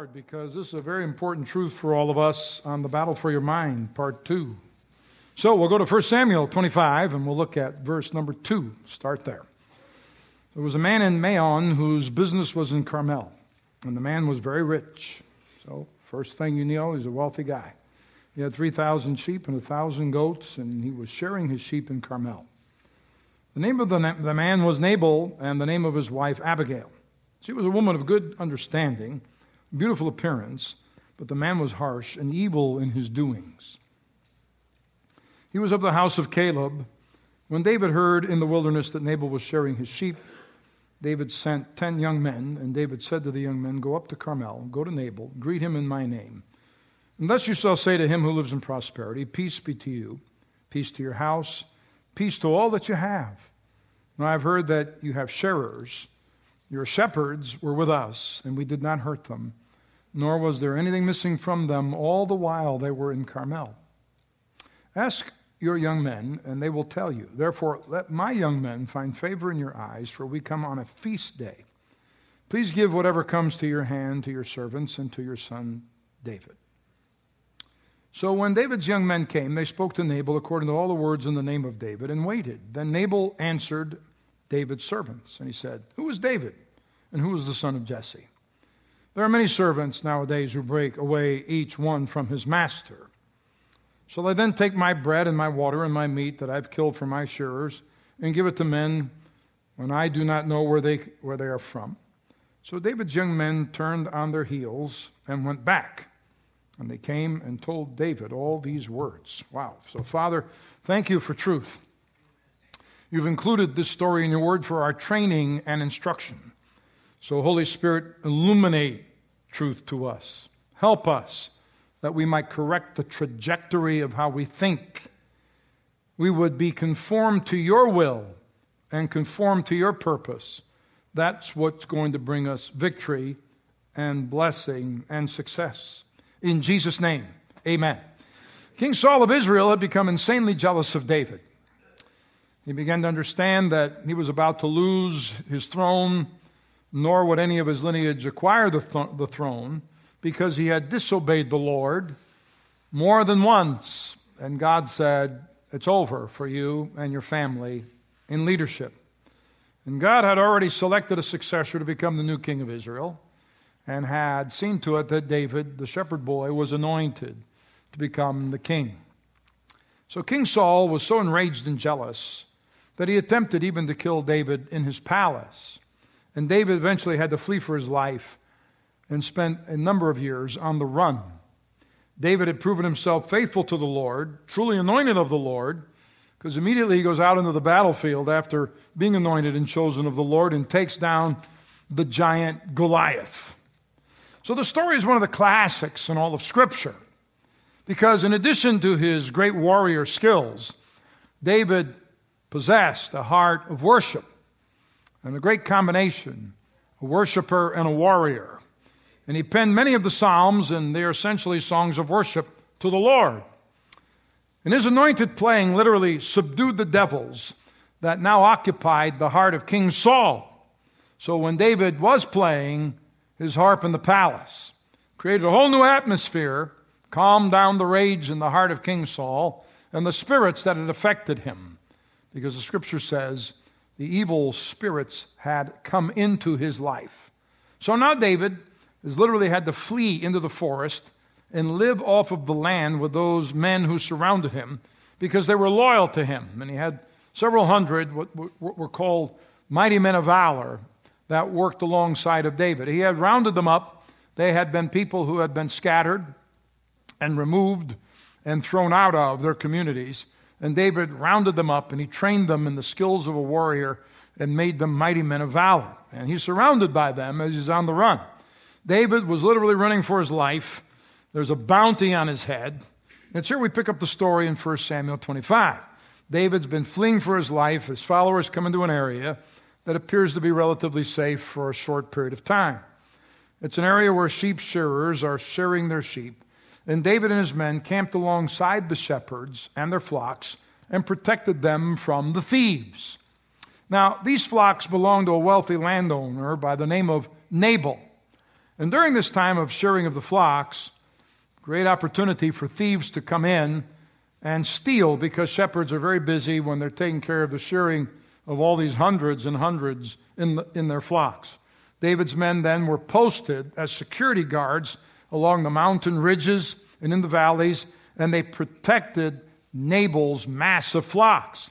Lord because this is a very important truth for all of us on the battle for your mind, part two. So we'll go to 1 Samuel 25 and we'll look at verse number two. Start there. There was a man in Maon whose business was in Carmel, and the man was very rich. So, first thing you know, he's a wealthy guy. He had 3,000 sheep and 1,000 goats, and he was sharing his sheep in Carmel. The name of the, the man was Nabal, and the name of his wife Abigail. She was a woman of good understanding, beautiful appearance, but the man was harsh and evil in his doings. He was of the house of Caleb. When David heard in the wilderness that Nabal was sharing his sheep, David sent ten young men, and David said to the young men, Go up to Carmel, go to Nabal, greet him in my name. And thus you shall say to him who lives in prosperity, Peace be to you, peace to your house, peace to all that you have. Now I've heard that you have sharers. Your shepherds were with us, and we did not hurt them, nor was there anything missing from them all the while they were in Carmel. Ask your young men, and they will tell you. Therefore, let my young men find favor in your eyes, for we come on a feast day. Please give whatever comes to your hand to your servants and to your son David. So when David's young men came, they spoke to Nabal according to all the words in the name of David and waited. Then Nabal answered David's servants, and he said, Who is David, and who is the son of Jesse? There are many servants nowadays who break away each one from his master. Shall I then take my bread and my water and my meat that I've killed for my shearers and give it to men when I do not know where they, where they are from? So David's young men turned on their heels and went back. And they came and told David all these words. Wow. So, Father, thank you for truth. You've included this story in your word for our training and instruction. So, Holy Spirit, illuminate truth to us. Help us that we might correct the trajectory of how we think. We would be conformed to your will and conformed to your purpose. That's what's going to bring us victory and blessing and success. In Jesus' name, amen. King Saul of Israel had become insanely jealous of David. He began to understand that he was about to lose his throne, nor would any of his lineage acquire the, th- the throne because he had disobeyed the Lord more than once. And God said, It's over for you and your family in leadership. And God had already selected a successor to become the new king of Israel and had seen to it that David, the shepherd boy, was anointed to become the king. So King Saul was so enraged and jealous that he attempted even to kill David in his palace. And David eventually had to flee for his life and spent a number of years on the run. David had proven himself faithful to the Lord, truly anointed of the Lord, because immediately he goes out into the battlefield after being anointed and chosen of the Lord and takes down the giant Goliath. So the story is one of the classics in all of Scripture, because in addition to his great warrior skills, David possessed a heart of worship and a great combination a worshiper and a warrior. And he penned many of the Psalms, and they are essentially songs of worship to the Lord. And his anointed playing literally subdued the devils that now occupied the heart of King Saul. So when David was playing his harp in the palace, created a whole new atmosphere, calmed down the rage in the heart of King Saul and the spirits that had affected him. Because the scripture says the evil spirits had come into his life. So now David has literally had to flee into the forest and live off of the land with those men who surrounded him because they were loyal to him. And he had several hundred, what were called mighty men of valor, that worked alongside of David. He had rounded them up. They had been people who had been scattered and removed and thrown out of their communities. And David rounded them up and he trained them in the skills of a warrior and made them mighty men of valor. And he's surrounded by them as he's on the run. David was literally running for his life. There's a bounty on his head. And here we pick up the story in 1 Samuel 25. David's been fleeing for his life. His followers come into an area that appears to be relatively safe for a short period of time. It's an area where sheep shearers are shearing their sheep. And David and his men camped alongside the shepherds and their flocks and protected them from the thieves. Now, these flocks belonged to a wealthy landowner by the name of Nabal. And during this time of shearing of the flocks, great opportunity for thieves to come in and steal because shepherds are very busy when they're taking care of the shearing of all these hundreds and hundreds in, the, in their flocks. David's men then were posted as security guards along the mountain ridges and in the valleys, and they protected Nabal's massive flocks.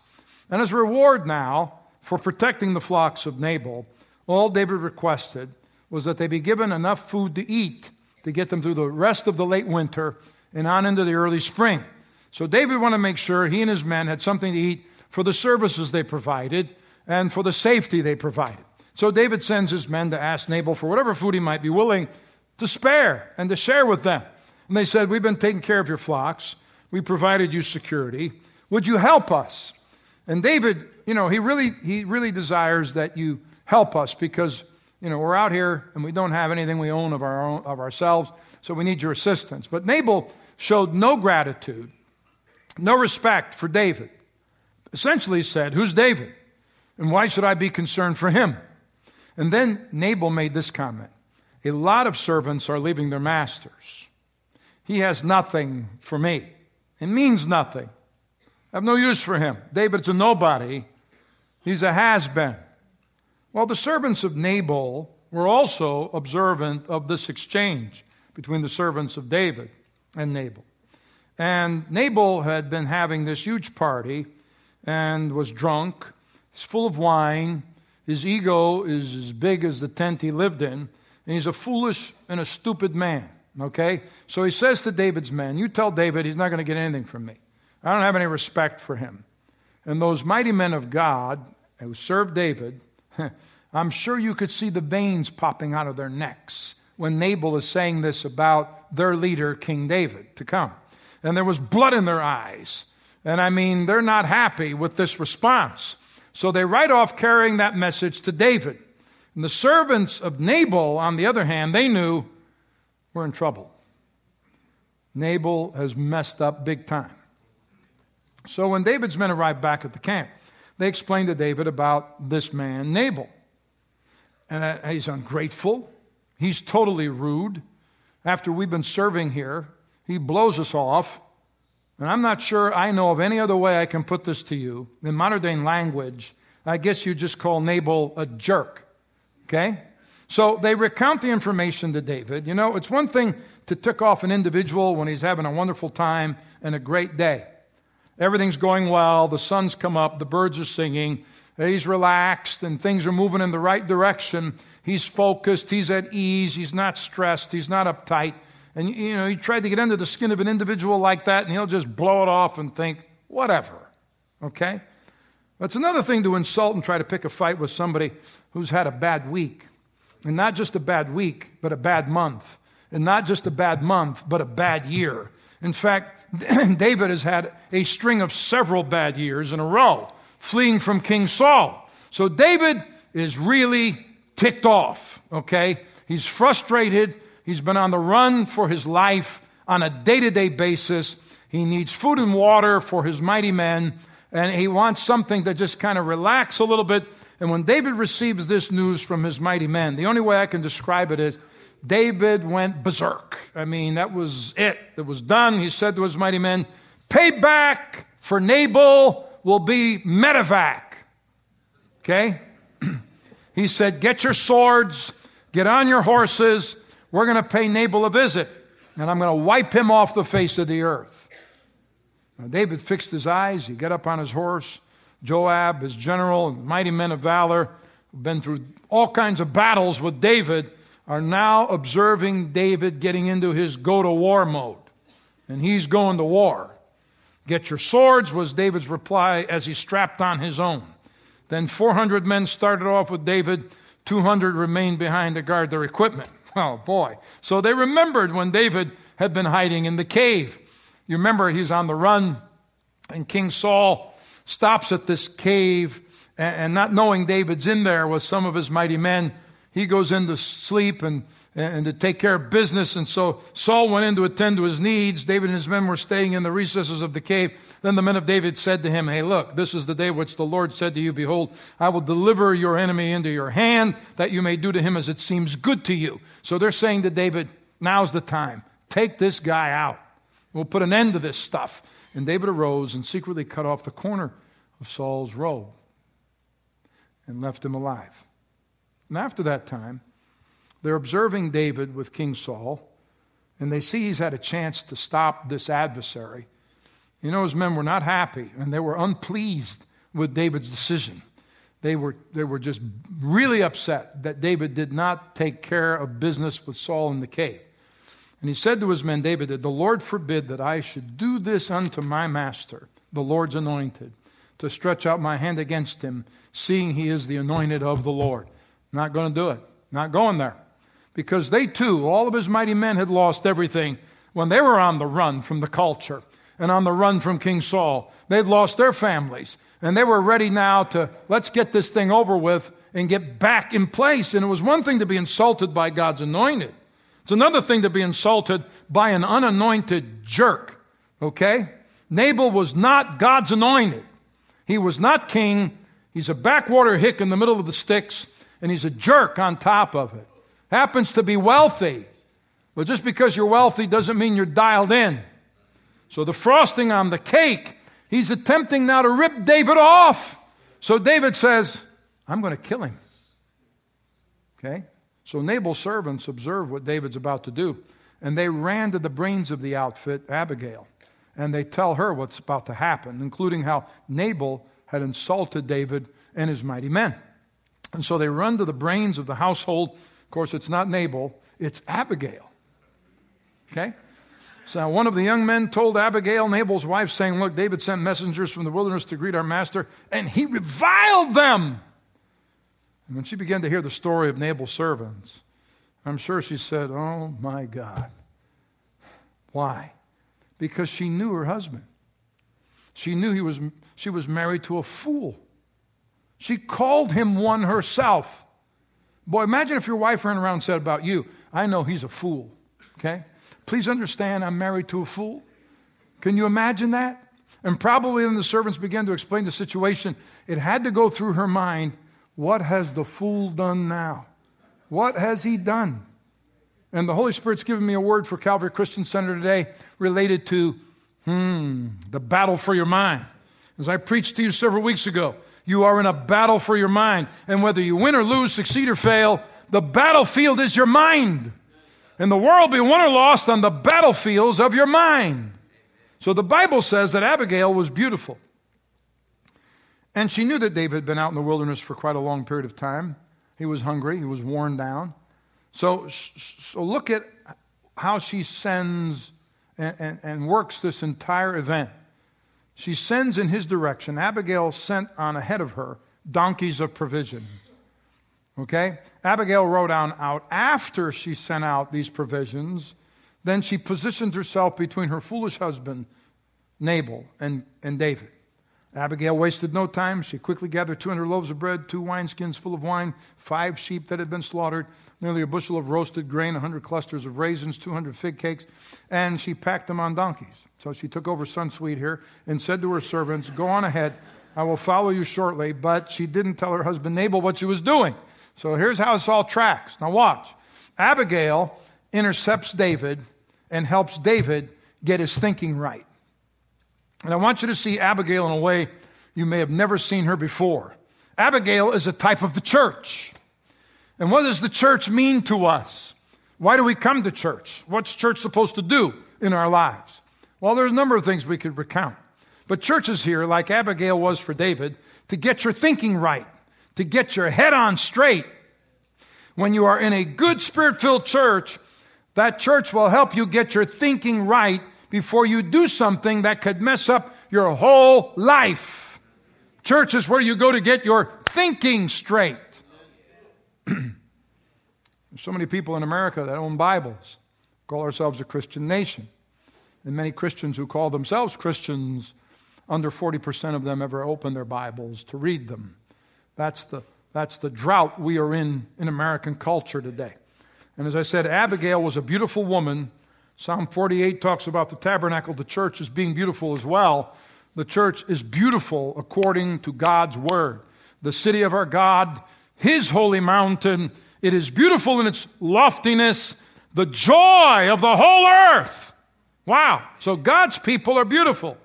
And as a reward now for protecting the flocks of Nabal, all David requested was that they be given enough food to eat to get them through the rest of the late winter and on into the early spring. So David wanted to make sure he and his men had something to eat for the services they provided and for the safety they provided. So David sends his men to ask Nabal for whatever food he might be willing to spare and to share with them. And they said, We've been taking care of your flocks. We provided you security. Would you help us? And David, you know, he really, he really desires that you help us because, you know, we're out here and we don't have anything we own of, our own, of ourselves, so we need your assistance. But Nabal showed no gratitude, no respect for David. Essentially said, Who's David? And why should I be concerned for him? And then Nabal made this comment A lot of servants are leaving their masters. He has nothing for me. It means nothing. I have no use for him. David's a nobody. He's a has been. Well, the servants of Nabal were also observant of this exchange between the servants of David and Nabal. And Nabal had been having this huge party and was drunk. He's full of wine. His ego is as big as the tent he lived in. And he's a foolish and a stupid man. Okay? So he says to David's men, You tell David he's not going to get anything from me. I don't have any respect for him. And those mighty men of God who served David, I'm sure you could see the veins popping out of their necks when Nabal is saying this about their leader, King David, to come. And there was blood in their eyes. And I mean, they're not happy with this response. So they write off carrying that message to David. And the servants of Nabal, on the other hand, they knew we're in trouble. Nabal has messed up big time. So when David's men arrived back at the camp, they explained to David about this man, Nabal. And uh, he's ungrateful. He's totally rude. After we've been serving here, he blows us off. And I'm not sure I know of any other way I can put this to you. In modern day language, I guess you just call Nabal a jerk. Okay? So they recount the information to David. You know, it's one thing to tick off an individual when he's having a wonderful time and a great day. Everything's going well, the sun's come up, the birds are singing, he's relaxed, and things are moving in the right direction. He's focused, he's at ease, he's not stressed, he's not uptight. And, you know, he tried to get under the skin of an individual like that, and he'll just blow it off and think, whatever. Okay? That's another thing to insult and try to pick a fight with somebody who's had a bad week. And not just a bad week, but a bad month. And not just a bad month, but a bad year. In fact, David has had a string of several bad years in a row, fleeing from King Saul. So David is really ticked off, okay? He's frustrated. He's been on the run for his life on a day to day basis. He needs food and water for his mighty men, and he wants something to just kind of relax a little bit and when David receives this news from his mighty men, the only way I can describe it is David went berserk. I mean, that was it. It was done. He said to his mighty men, Payback for Nabal will be medevac. Okay? he said, Get your swords, get on your horses. We're going to pay Nabal a visit, and I'm going to wipe him off the face of the earth. Now, David fixed his eyes. He got up on his horse. Joab, his general, and mighty men of valor, who've been through all kinds of battles with David, are now observing David getting into his go to war mode. And he's going to war. Get your swords, was David's reply as he strapped on his own. Then 400 men started off with David, 200 remained behind to guard their equipment. Oh boy. So they remembered when David had been hiding in the cave. You remember he's on the run, and King Saul stops at this cave, and, not knowing David's in there with some of his mighty men, he goes into sleep and, and to take care of business. And so Saul went in to attend to his needs. David and his men were staying in the recesses of the cave. Then the men of David said to him, Hey, look, this is the day which the Lord said to you, Behold, I will deliver your enemy into your hand, that you may do to him as it seems good to you. So they're saying to David, Now's the time. Take this guy out. We'll put an end to this stuff. And David arose and secretly cut off the corner of Saul's robe and left him alive. And after that time, they're observing David with King Saul, and they see he's had a chance to stop this adversary. You know, his men were not happy, and they were unpleased with David's decision. They were, they were just really upset that David did not take care of business with Saul in the cave. And he said to his men, David, The Lord forbid that I should do this unto my master, the Lord's anointed, to stretch out my hand against him, seeing he is the anointed of the Lord. Not going to do it. Not going there because they too, all of his mighty men, had lost everything when they were on the run from the culture and on the run from King Saul. They'd lost their families and they were ready now to let's get this thing over with and get back in place. And it was one thing to be insulted by God's anointed, it's another thing to be insulted by an unanointed jerk. Okay? Nabal was not God's anointed. He was not king. He's a backwater hick in the middle of the sticks, and he's a jerk on top of it happens to be wealthy. But just because you're wealthy doesn't mean you're dialed in. So the frosting on the cake, he's attempting now to rip David off. So David says, I'm going to kill him. Okay? So Nabal's servants observe what David's about to do, and they ran to the brains of the outfit, Abigail, and they tell her what's about to happen, including how Nabal had insulted David and his mighty men. And so they run to the brains of the household of course, it's not Nabal, it's Abigail. Okay? So one of the young men told Abigail, Nabal's wife, saying, Look, David sent messengers from the wilderness to greet our master, and he reviled them. And when she began to hear the story of Nabal's servants, I'm sure she said, Oh my God. Why? Because she knew her husband. She knew he was, she was married to a fool. She called him one herself. Boy, imagine if your wife ran around and said about you, I know he's a fool. Okay? Please understand, I'm married to a fool. Can you imagine that? And probably then the servants began to explain the situation. It had to go through her mind what has the fool done now? What has he done? And the Holy Spirit's given me a word for Calvary Christian Center today related to, hmm, the battle for your mind. As I preached to you several weeks ago, you are in a battle for your mind. And whether you win or lose, succeed or fail, the battlefield is your mind. And the world be won or lost on the battlefields of your mind. So the Bible says that Abigail was beautiful. And she knew that David had been out in the wilderness for quite a long period of time. He was hungry, he was worn down. So, so look at how she sends and, and, and works this entire event. She sends in his direction. Abigail sent on ahead of her donkeys of provision. Okay? Abigail rode on out after she sent out these provisions. Then she positioned herself between her foolish husband, Nabal, and, and David. Abigail wasted no time. She quickly gathered 200 loaves of bread, two wineskins full of wine, five sheep that had been slaughtered, nearly a bushel of roasted grain, 100 clusters of raisins, 200 fig cakes, and she packed them on donkeys. So she took over Son Sweet here and said to her servants, Go on ahead. I will follow you shortly. But she didn't tell her husband Nabal what she was doing. So here's how this all tracks. Now watch. Abigail intercepts David and helps David get his thinking right. And I want you to see Abigail in a way you may have never seen her before. Abigail is a type of the church. And what does the church mean to us? Why do we come to church? What's church supposed to do in our lives? Well, there's a number of things we could recount. But church is here, like Abigail was for David, to get your thinking right, to get your head on straight. When you are in a good spirit filled church, that church will help you get your thinking right before you do something that could mess up your whole life. Church is where you go to get your thinking straight. so many people in America that own Bibles call ourselves a Christian nation. And many Christians who call themselves Christians, under 40% of them ever open their Bibles to read them. That's the, that's the drought we are in in American culture today. And as I said, Abigail was a beautiful woman. Psalm 48 talks about the tabernacle, the church, as being beautiful as well. The church is beautiful according to God's word. The city of our God, his holy mountain, it is beautiful in its loftiness, the joy of the whole earth. Wow. So God's people are beautiful.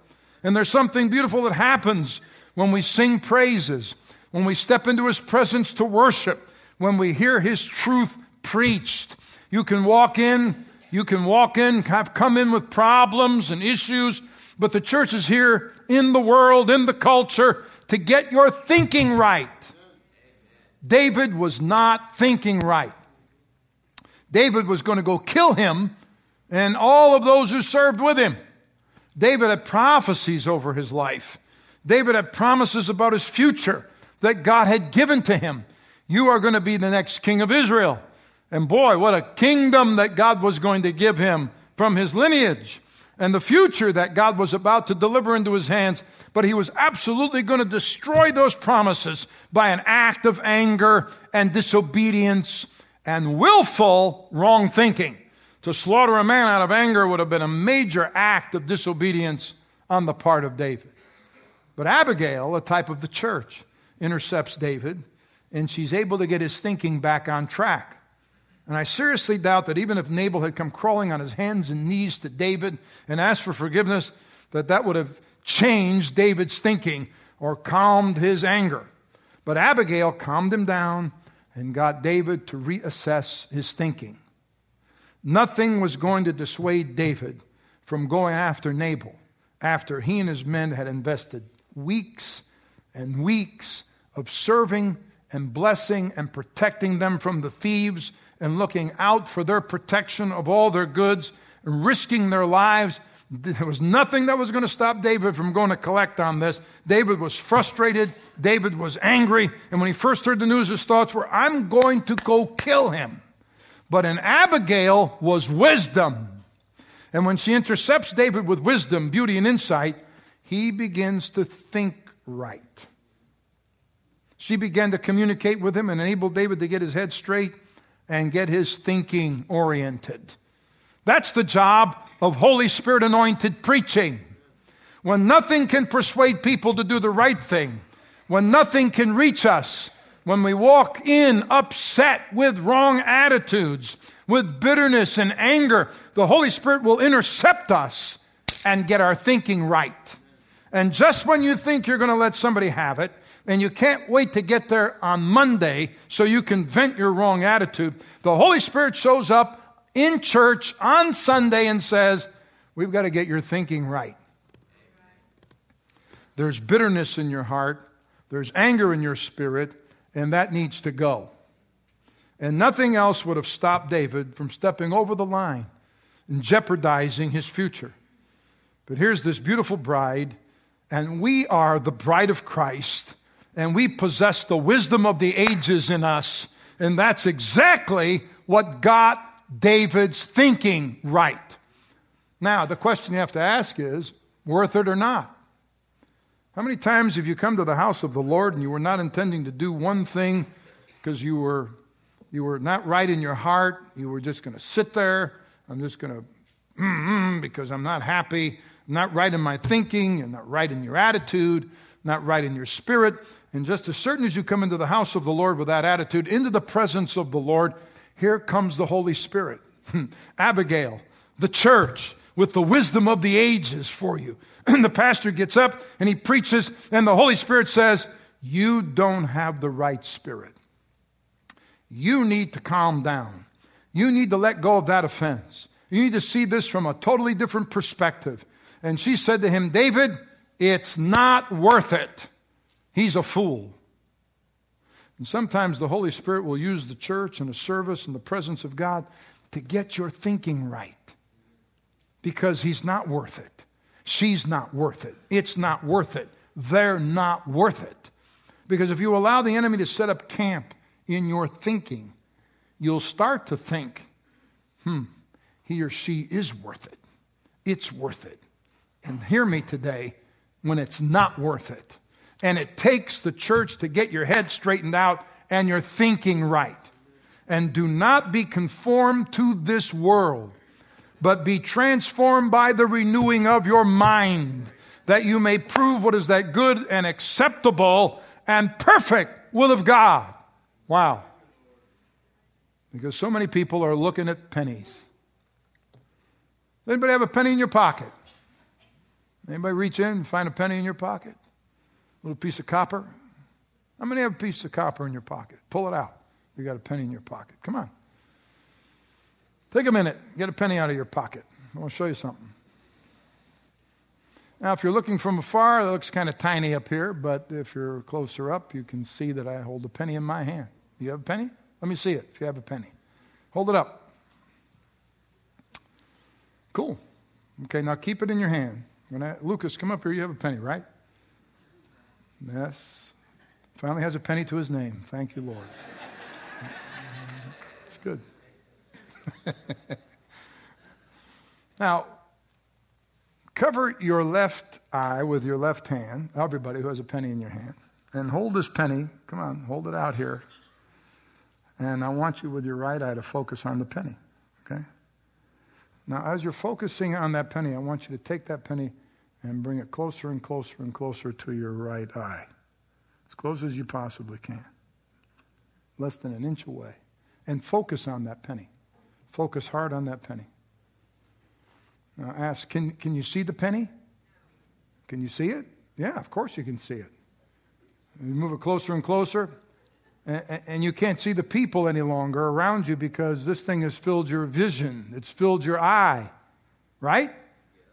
And there's something beautiful that happens when we sing praises, when we step into his presence to worship, when we hear his truth preached. You can walk in, you can walk in, have come in with problems and issues, but the church is here in the world, in the culture, to get your thinking right. David was not thinking right. David was going to go kill him and all of those who served with him. David had prophecies over his life. David had promises about his future that God had given to him. You are going to be the next king of Israel. And boy, what a kingdom that God was going to give him from his lineage and the future that God was about to deliver into his hands. But he was absolutely going to destroy those promises by an act of anger and disobedience and willful wrong thinking. To slaughter a man out of anger would have been a major act of disobedience on the part of David. But Abigail, a type of the church, intercepts David, and she's able to get his thinking back on track. And I seriously doubt that even if Nabal had come crawling on his hands and knees to David and asked for forgiveness, that that would have changed David's thinking or calmed his anger. But Abigail calmed him down and got David to reassess his thinking. Nothing was going to dissuade David from going after Nabal after he and his men had invested weeks and weeks of serving and blessing and protecting them from the thieves and looking out for their protection of all their goods and risking their lives. There was nothing that was going to stop David from going to collect on this. David was frustrated. David was angry. And when he first heard the news, his thoughts were, I'm going to go kill him. But in Abigail was wisdom. And when she intercepts David with wisdom, beauty, and insight, he begins to think right. She began to communicate with him and enable David to get his head straight and get his thinking oriented. That's the job of Holy Spirit anointed preaching. When nothing can persuade people to do the right thing, when nothing can reach us, when we walk in upset with wrong attitudes, with bitterness and anger, the Holy Spirit will intercept us and get our thinking right. And just when you think you're going to let somebody have it, and you can't wait to get there on Monday so you can vent your wrong attitude, the Holy Spirit shows up in church on Sunday and says, We've got to get your thinking right. There's bitterness in your heart, there's anger in your spirit, and that needs to go. And nothing else would have stopped David from stepping over the line and jeopardizing his future. But here's this beautiful bride, and we are the bride of Christ, and we possess the wisdom of the ages in us, and that's exactly what got David's thinking right. Now, the question you have to ask is worth it or not? How many times have you come to the house of the Lord and you were not intending to do one thing because you were, you were not right in your heart? You were just going to sit there. I'm just going to, mm because I'm not happy. I'm not right in my thinking. You're not right in your attitude. Not right in your spirit. And just as certain as you come into the house of the Lord with that attitude, into the presence of the Lord, here comes the Holy Spirit. Abigail, the church, with the wisdom of the ages for you. And the pastor gets up and he preaches, and the Holy Spirit says, You don't have the right spirit. You need to calm down. You need to let go of that offense. You need to see this from a totally different perspective. And she said to him, David, it's not worth it. He's a fool. And sometimes the Holy Spirit will use the church and a service and the presence of God to get your thinking right because he's not worth it. She's not worth it. It's not worth it. They're not worth it. Because if you allow the enemy to set up camp in your thinking, you'll start to think, hmm, he or she is worth it. It's worth it. And hear me today when it's not worth it. And it takes the church to get your head straightened out and your thinking right. And do not be conformed to this world, but be transformed by the renewing of your mind, that you may prove what is that good and acceptable and perfect will of God. Wow. Because so many people are looking at pennies. Anybody have a penny in your pocket? Anybody reach in and find a penny in your pocket? Little piece of copper? How many have a piece of copper in your pocket? Pull it out. You got a penny in your pocket. Come on. Take a minute. Get a penny out of your pocket. I want to show you something. Now, if you're looking from afar, it looks kind of tiny up here, but if you're closer up, you can see that I hold a penny in my hand. You have a penny? Let me see it if you have a penny. Hold it up. Cool. Okay, now keep it in your hand. Lucas, come up here. You have a penny, right? Yes. Finally has a penny to his name. Thank you, Lord. It's good. now, cover your left eye with your left hand, everybody who has a penny in your hand, and hold this penny. Come on, hold it out here. And I want you with your right eye to focus on the penny, okay? Now, as you're focusing on that penny, I want you to take that penny and bring it closer and closer and closer to your right eye. As close as you possibly can. Less than an inch away. And focus on that penny. Focus hard on that penny. Now ask, can, can you see the penny? Can you see it? Yeah, of course you can see it. You move it closer and closer, and, and you can't see the people any longer around you because this thing has filled your vision. It's filled your eye, right?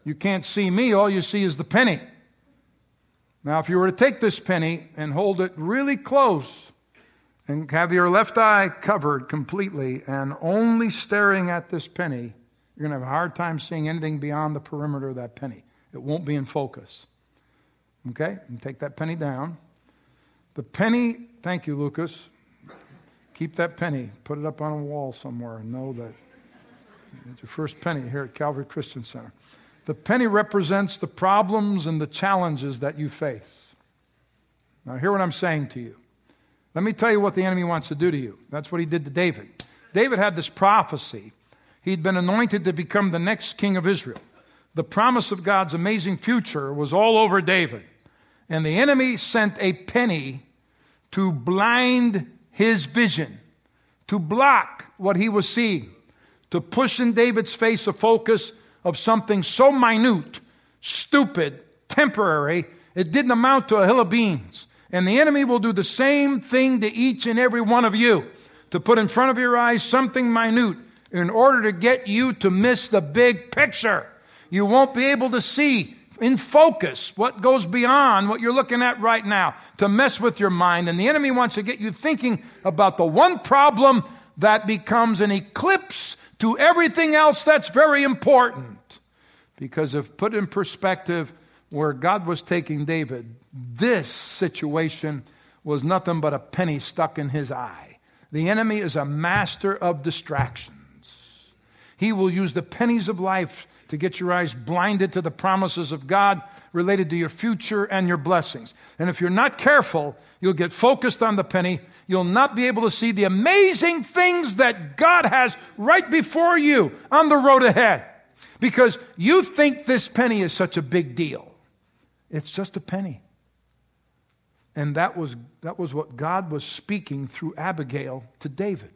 You can't see me, all you see is the penny. Now, if you were to take this penny and hold it really close and have your left eye covered completely and only staring at this penny, you're going to have a hard time seeing anything beyond the perimeter of that penny. It won't be in focus. Okay? And take that penny down. The penny, thank you, Lucas. Keep that penny. Put it up on a wall somewhere and know that it's your first penny here at Calvary Christian Center. The penny represents the problems and the challenges that you face. Now, hear what I'm saying to you. Let me tell you what the enemy wants to do to you. That's what he did to David. David had this prophecy. He'd been anointed to become the next king of Israel. The promise of God's amazing future was all over David. And the enemy sent a penny to blind his vision, to block what he was seeing, to push in David's face a focus of something so minute, stupid, temporary, it didn't amount to a hill of beans. And the enemy will do the same thing to each and every one of you to put in front of your eyes something minute in order to get you to miss the big picture. You won't be able to see in focus what goes beyond what you're looking at right now to mess with your mind. And the enemy wants to get you thinking about the one problem that becomes an eclipse to everything else that's very important. Because if put in perspective where God was taking David, this situation was nothing but a penny stuck in his eye. The enemy is a master of distractions. He will use the pennies of life to get your eyes blinded to the promises of God related to your future and your blessings. And if you're not careful, you'll get focused on the penny you'll not be able to see the amazing things that God has right before you on the road ahead because you think this penny is such a big deal. It's just a penny. And that was, that was what God was speaking through Abigail to David.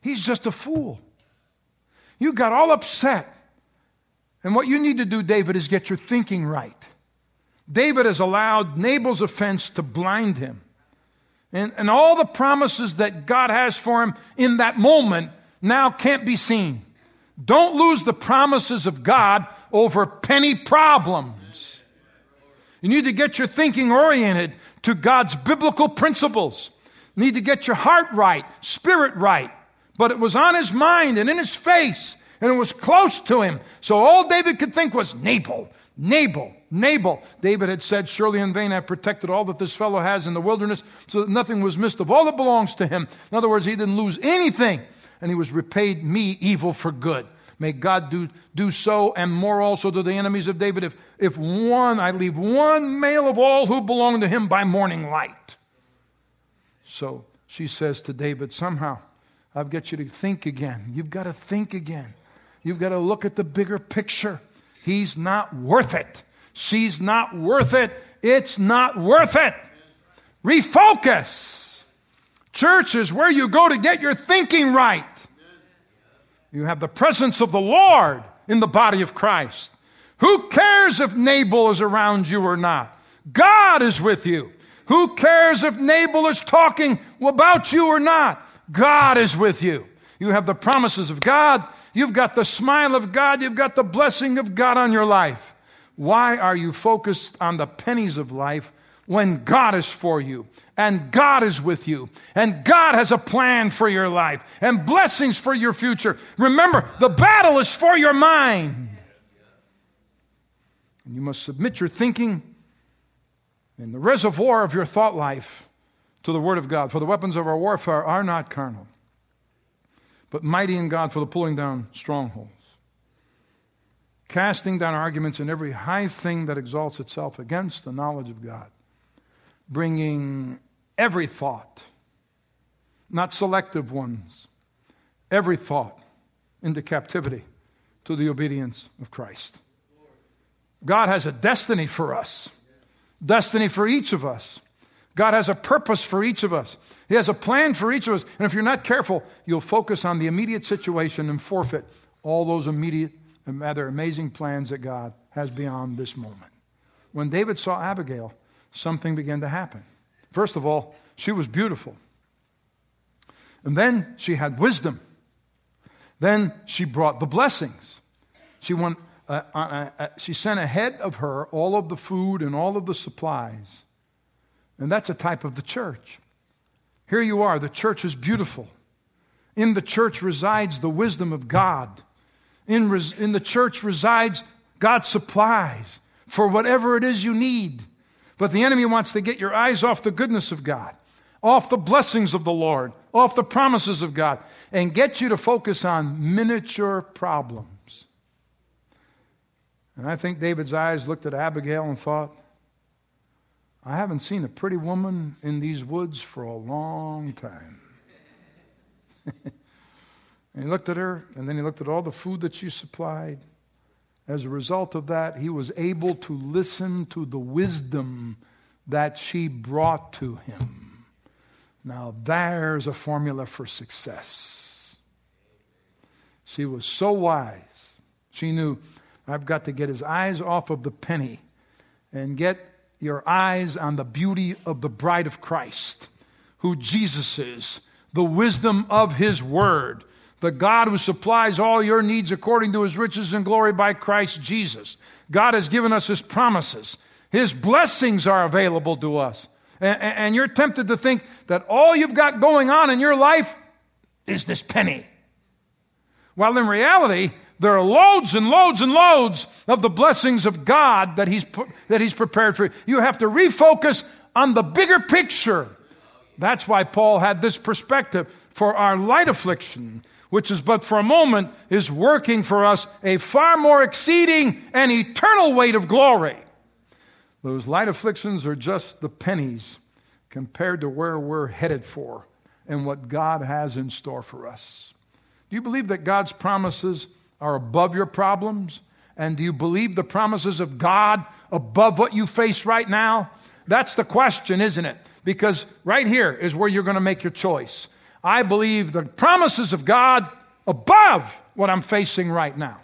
He's just a fool. You got all upset. And what you need to do, David, is get your thinking right. David has allowed Nabal's offense to blind him. And, and all the promises that God has for him in that moment now can't be seen. Don't lose the promises of God over penny problems. You need to get your thinking oriented to God's biblical principles. You need to get your heart right, spirit right. But it was on his mind and in his face, and it was close to him. So all David could think was Nabal, Nabal, Nabal. David had said, Surely in vain I protected all that this fellow has in the wilderness, so that nothing was missed of all that belongs to him. In other words, he didn't lose anything, and he was repaid me evil for good. May God do, do so and more also to the enemies of David if, if one, I leave one male of all who belong to him by morning light. So she says to David, Somehow I've got you to think again. You've got to think again. You've got to look at the bigger picture. He's not worth it. She's not worth it. It's not worth it. Refocus. Church is where you go to get your thinking right. You have the presence of the Lord in the body of Christ. Who cares if Nabal is around you or not? God is with you. Who cares if Nabal is talking about you or not? God is with you. You have the promises of God. You've got the smile of God. You've got the blessing of God on your life. Why are you focused on the pennies of life when God is for you and God is with you and God has a plan for your life and blessings for your future? Remember, the battle is for your mind. And you must submit your thinking in the reservoir of your thought life to the Word of God. For the weapons of our warfare are not carnal, but mighty in God for the pulling down strongholds, casting down arguments and every high thing that exalts itself against the knowledge of God, bringing every thought, not selective ones, every thought into captivity to the obedience of Christ. God has a destiny for us, destiny for each of us. God has a purpose for each of us. He has a plan for each of us. And if you're not careful, you'll focus on the immediate situation and forfeit all those immediate and rather amazing plans that God has beyond this moment. When David saw Abigail, something began to happen. First of all, she was beautiful. And then she had wisdom. Then she brought the blessings. She went uh, uh, uh, she sent ahead of her all of the food and all of the supplies. And that's a type of the church. Here you are, the church is beautiful. In the church resides the wisdom of God. In, res- in the church resides God's supplies for whatever it is you need. But the enemy wants to get your eyes off the goodness of God, off the blessings of the Lord, off the promises of God, and get you to focus on miniature problems. And I think David's eyes looked at Abigail and thought, I haven't seen a pretty woman in these woods for a long time. and he looked at her, and then he looked at all the food that she supplied. As a result of that, he was able to listen to the wisdom that she brought to him. Now, there's a formula for success. She was so wise. She knew I've got to get his eyes off of the penny and get your eyes on the beauty of the bride of Christ, who Jesus is, the wisdom of his word, the God who supplies all your needs according to his riches and glory by Christ Jesus. God has given us his promises. His blessings are available to us. And, and you're tempted to think that all you've got going on in your life is this penny. While in reality, there are loads and loads and loads of the blessings of God that He's, that he's prepared for you. You have to refocus on the bigger picture. That's why Paul had this perspective. For our light affliction, which is but for a moment, is working for us a far more exceeding and eternal weight of glory. Those light afflictions are just the pennies compared to where we're headed for and what God has in store for us. Do you believe that God's promises are above your problems? And do you believe the promises of God above what you face right now? That's the question, isn't it? Because right here is where you're going to make your choice. I believe the promises of God above what I'm facing right now,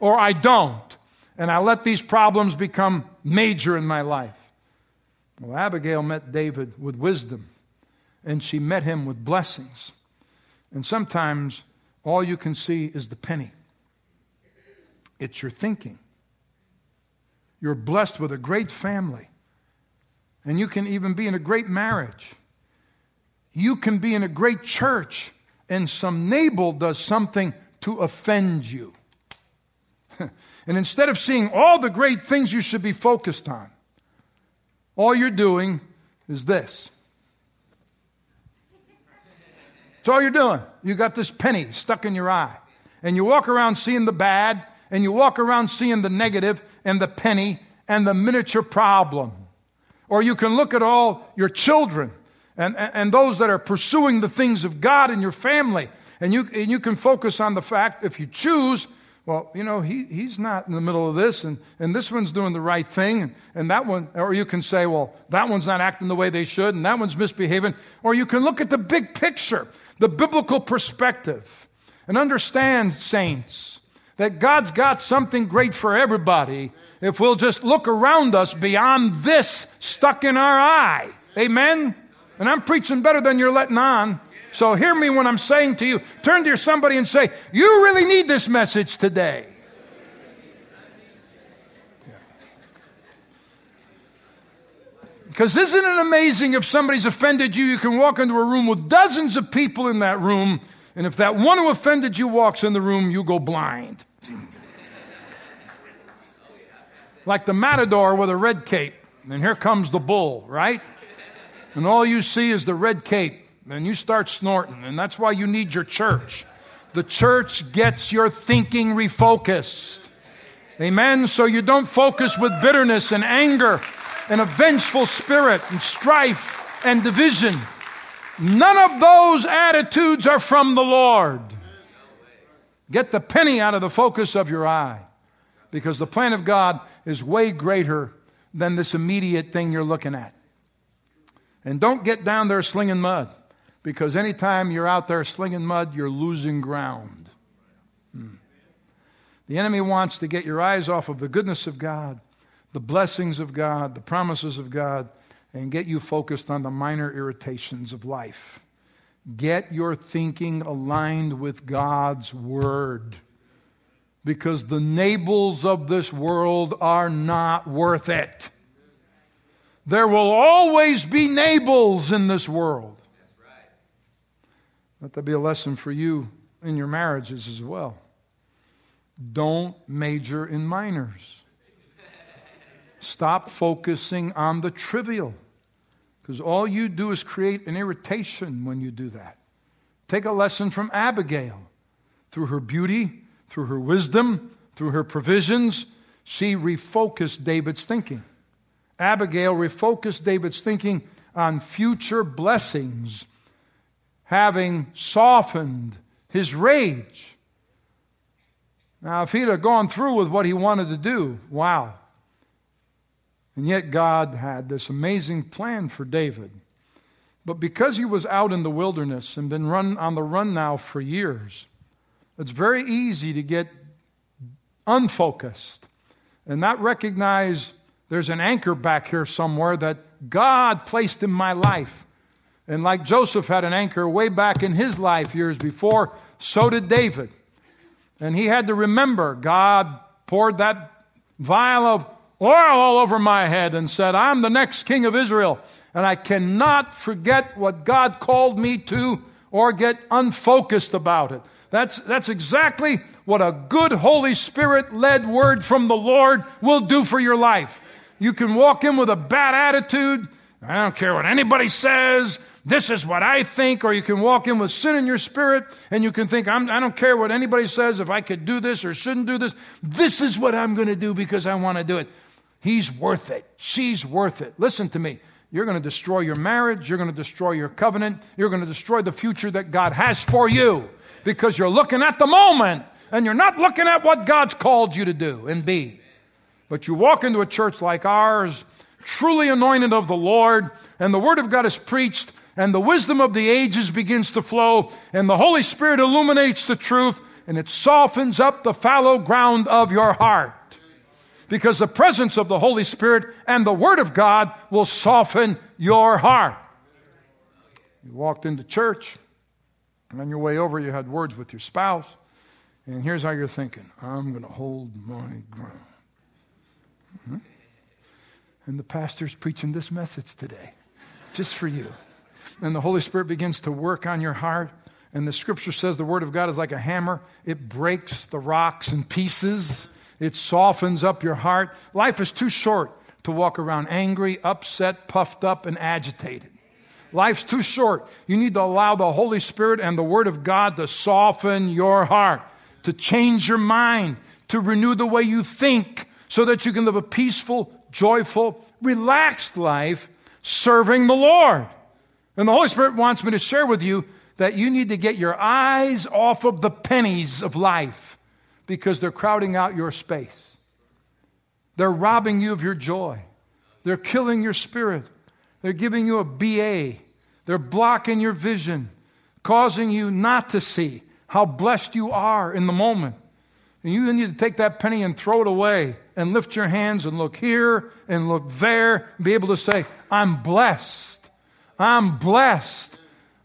or I don't. And I let these problems become major in my life. Well, Abigail met David with wisdom, and she met him with blessings. And sometimes all you can see is the penny. It's your thinking. You're blessed with a great family. And you can even be in a great marriage. You can be in a great church, and some Nabal does something to offend you. and instead of seeing all the great things you should be focused on, all you're doing is this. That's all you're doing. You got this penny stuck in your eye. And you walk around seeing the bad and you walk around seeing the negative and the penny and the miniature problem. Or you can look at all your children and, and, and those that are pursuing the things of God in your family. And you, and you can focus on the fact, if you choose, well, you know, he, he's not in the middle of this, and, and this one's doing the right thing, and, and that one, or you can say, well, that one's not acting the way they should, and that one's misbehaving. Or you can look at the big picture, the biblical perspective, and understand, saints, that God's got something great for everybody if we'll just look around us beyond this stuck in our eye. Amen? And I'm preaching better than you're letting on. So hear me when I'm saying to you, turn to your somebody and say, You really need this message today. Because isn't it amazing if somebody's offended you, you can walk into a room with dozens of people in that room, and if that one who offended you walks in the room, you go blind. like the matador with a red cape, and here comes the bull, right? And all you see is the red cape and you start snorting, and that's why you need your church. The church gets your thinking refocused. Amen. So you don't focus with bitterness and anger and a vengeful spirit and strife and division. None of those attitudes are from the Lord. Get the penny out of the focus of your eye because the plan of God is way greater than this immediate thing you're looking at. And don't get down there slinging mud. Because anytime you're out there slinging mud, you're losing ground. Hmm. The enemy wants to get your eyes off of the goodness of God, the blessings of God, the promises of God, and get you focused on the minor irritations of life. Get your thinking aligned with God's Word. Because the Nabals of this world are not worth it. There will always be Nabals in this world. Let that be a lesson for you in your marriages as well. Don't major in minors. Stop focusing on the trivial because all you do is create an irritation when you do that. Take a lesson from Abigail. Through her beauty, through her wisdom, through her provisions, she refocused David's thinking. Abigail refocused David's thinking on future blessings having softened his rage. Now, if he'd have gone through with what he wanted to do, wow. And yet, God had this amazing plan for David. But because he was out in the wilderness and been run on the run now for years, it's very easy to get unfocused and not recognize there's an anchor back here somewhere that God placed in my life. And like Joseph had an anchor way back in his life years before, so did David. And he had to remember God poured that vial of oil all over my head and said, I'm the next king of Israel. And I cannot forget what God called me to or get unfocused about it. That's, that's exactly what a good Holy Spirit led word from the Lord will do for your life. You can walk in with a bad attitude. I don't care what anybody says. This is what I think, or you can walk in with sin in your spirit and you can think, I'm, I do not care what anybody says, if I could do this or shouldn't do this. This is what I'm going to do because I want to do it. He's worth it. She's worth it. Listen to me. You're going to destroy your marriage. You're going to destroy your covenant. You're going to destroy the future that God has for you because you're looking at the moment and you're not looking at what God's called you to do and be. But you walk into a church like ours, truly anointed of the Lord, and the Word of God is preached, and the wisdom of the ages begins to flow, and the Holy Spirit illuminates the truth, and it softens up the fallow ground of your heart. Because the presence of the Holy Spirit and the Word of God will soften your heart. You walked into church, and on your way over, you had words with your spouse, and here's how you're thinking I'm going to hold my ground. And the pastor's preaching this message today, just for you and the Holy Spirit begins to work on your heart. And the scripture says the word of God is like a hammer, it breaks the rocks in pieces, it softens up your heart. Life is too short to walk around angry, upset, puffed up, and agitated. Life's too short. You need to allow the Holy Spirit and the Word of God to soften your heart, to change your mind, to renew the way you think, so that you can live a peaceful, joyful, relaxed life serving the Lord. And the Holy Spirit wants me to share with you that you need to get your eyes off of the pennies of life because they're crowding out your space. They're robbing you of your joy. They're killing your spirit. They're giving you a BA. They're blocking your vision, causing you not to see how blessed you are in the moment. And you need to take that penny and throw it away and lift your hands and look here and look there and be able to say, I'm blessed. I'm blessed.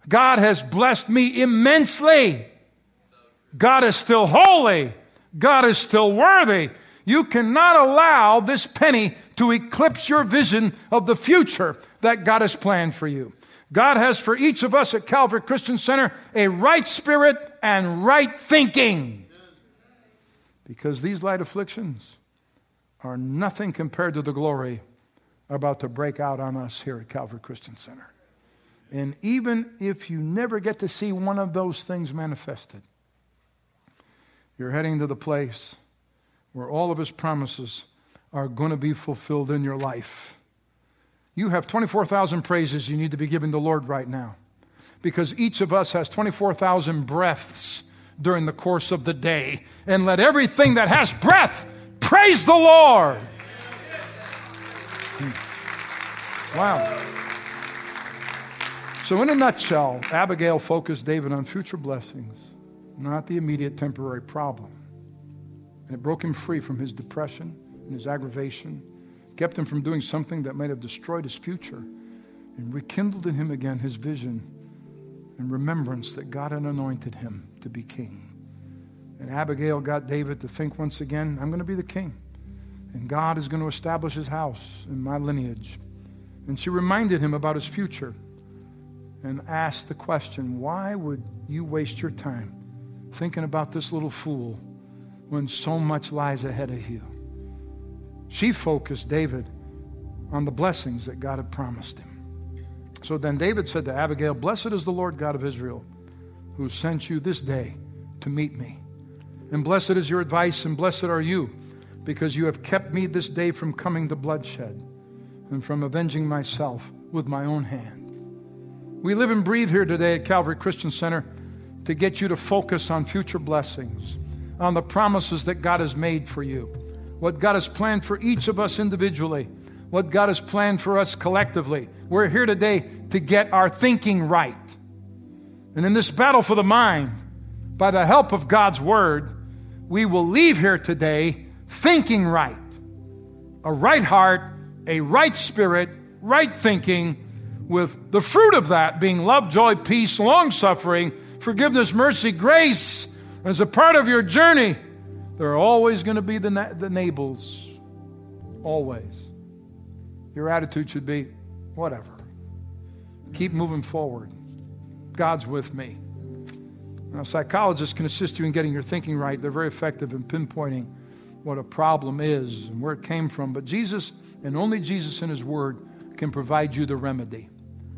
God has blessed me immensely. God is still holy. God is still worthy. You cannot allow this penny to eclipse your vision of the future that God has planned for you. God has for each of us at Calvary Christian Center a right spirit and right thinking. Because these light afflictions are nothing compared to the glory about to break out on us here at Calvary Christian Center. And even if you never get to see one of those things manifested, you're heading to the place where all of his promises are going to be fulfilled in your life. You have 24,000 praises you need to be giving the Lord right now because each of us has 24,000 breaths during the course of the day. And let everything that has breath praise the Lord. Hmm. Wow. So, in a nutshell, Abigail focused David on future blessings, not the immediate temporary problem. And it broke him free from his depression and his aggravation, kept him from doing something that might have destroyed his future, and rekindled in him again his vision and remembrance that God had anointed him to be king. And Abigail got David to think once again, I'm going to be the king. And God is going to establish his house in my lineage. And she reminded him about his future and asked the question why would you waste your time thinking about this little fool when so much lies ahead of you? She focused David on the blessings that God had promised him. So then David said to Abigail, Blessed is the Lord God of Israel, who sent you this day to meet me. And blessed is your advice, and blessed are you, because you have kept me this day from coming to bloodshed and from avenging myself with my own hand. We live and breathe here today at Calvary Christian Center to get you to focus on future blessings, on the promises that God has made for you, what God has planned for each of us individually, what God has planned for us collectively. We're here today to get our thinking right. And in this battle for the mind, by the help of God's Word, we will leave here today thinking right. A right heart, a right spirit, right thinking, with the fruit of that being love, joy, peace, long suffering, forgiveness, mercy, grace. As a part of your journey, there are always going to be the, na- the Nabals. Always. Your attitude should be whatever. Keep moving forward. God's with me. Now, psychologists can assist you in getting your thinking right. They're very effective in pinpointing what a problem is and where it came from. But Jesus, and only Jesus in His Word, can provide you the remedy.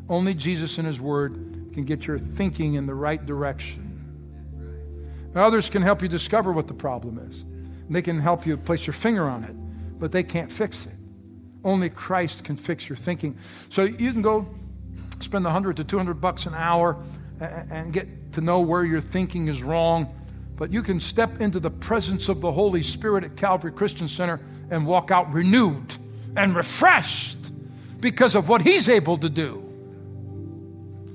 Only Jesus in His Word can get your thinking in the right direction. Now, others can help you discover what the problem is. They can help you place your finger on it, but they can't fix it. Only Christ can fix your thinking. So you can go spend 100 to 200 bucks an hour and get to know where your thinking is wrong. But you can step into the presence of the Holy Spirit at Calvary Christian Center and walk out renewed and refreshed because of what He's able to do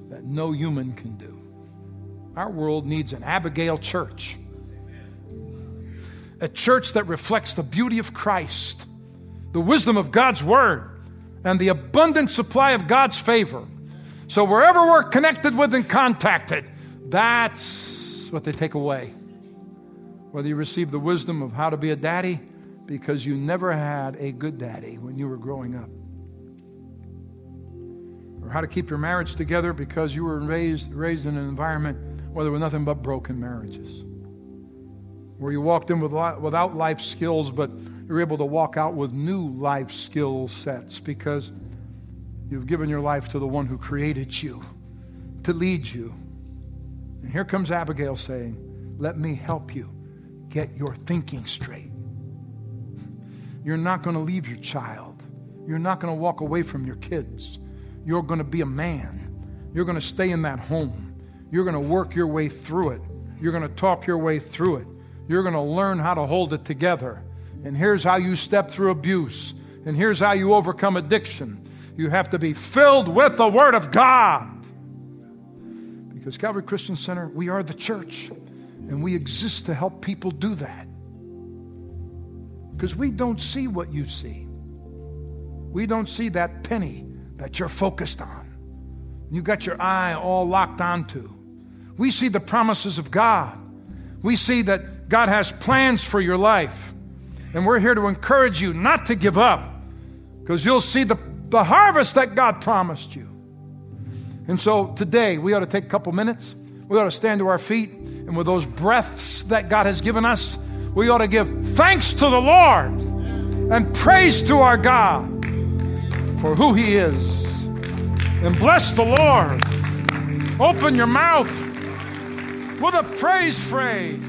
that no human can do. Our world needs an Abigail church, a church that reflects the beauty of Christ, the wisdom of God's Word, and the abundant supply of God's favor. So wherever we're connected with and contacted, that's what they take away. Whether you receive the wisdom of how to be a daddy because you never had a good daddy when you were growing up, or how to keep your marriage together because you were raised, raised in an environment where there were nothing but broken marriages, where you walked in with, without life skills, but you're able to walk out with new life skill sets because You've given your life to the one who created you to lead you. And here comes Abigail saying, Let me help you get your thinking straight. You're not going to leave your child. You're not going to walk away from your kids. You're going to be a man. You're going to stay in that home. You're going to work your way through it. You're going to talk your way through it. You're going to learn how to hold it together. And here's how you step through abuse. And here's how you overcome addiction. You have to be filled with the Word of God. Because Calvary Christian Center, we are the church. And we exist to help people do that. Because we don't see what you see. We don't see that penny that you're focused on. You got your eye all locked onto. We see the promises of God. We see that God has plans for your life. And we're here to encourage you not to give up because you'll see the, the harvest that God promised you. And so today, we ought to take a couple minutes. We ought to stand to our feet. And with those breaths that God has given us, we ought to give thanks to the Lord and praise to our God for who He is. And bless the Lord. Open your mouth with a praise phrase.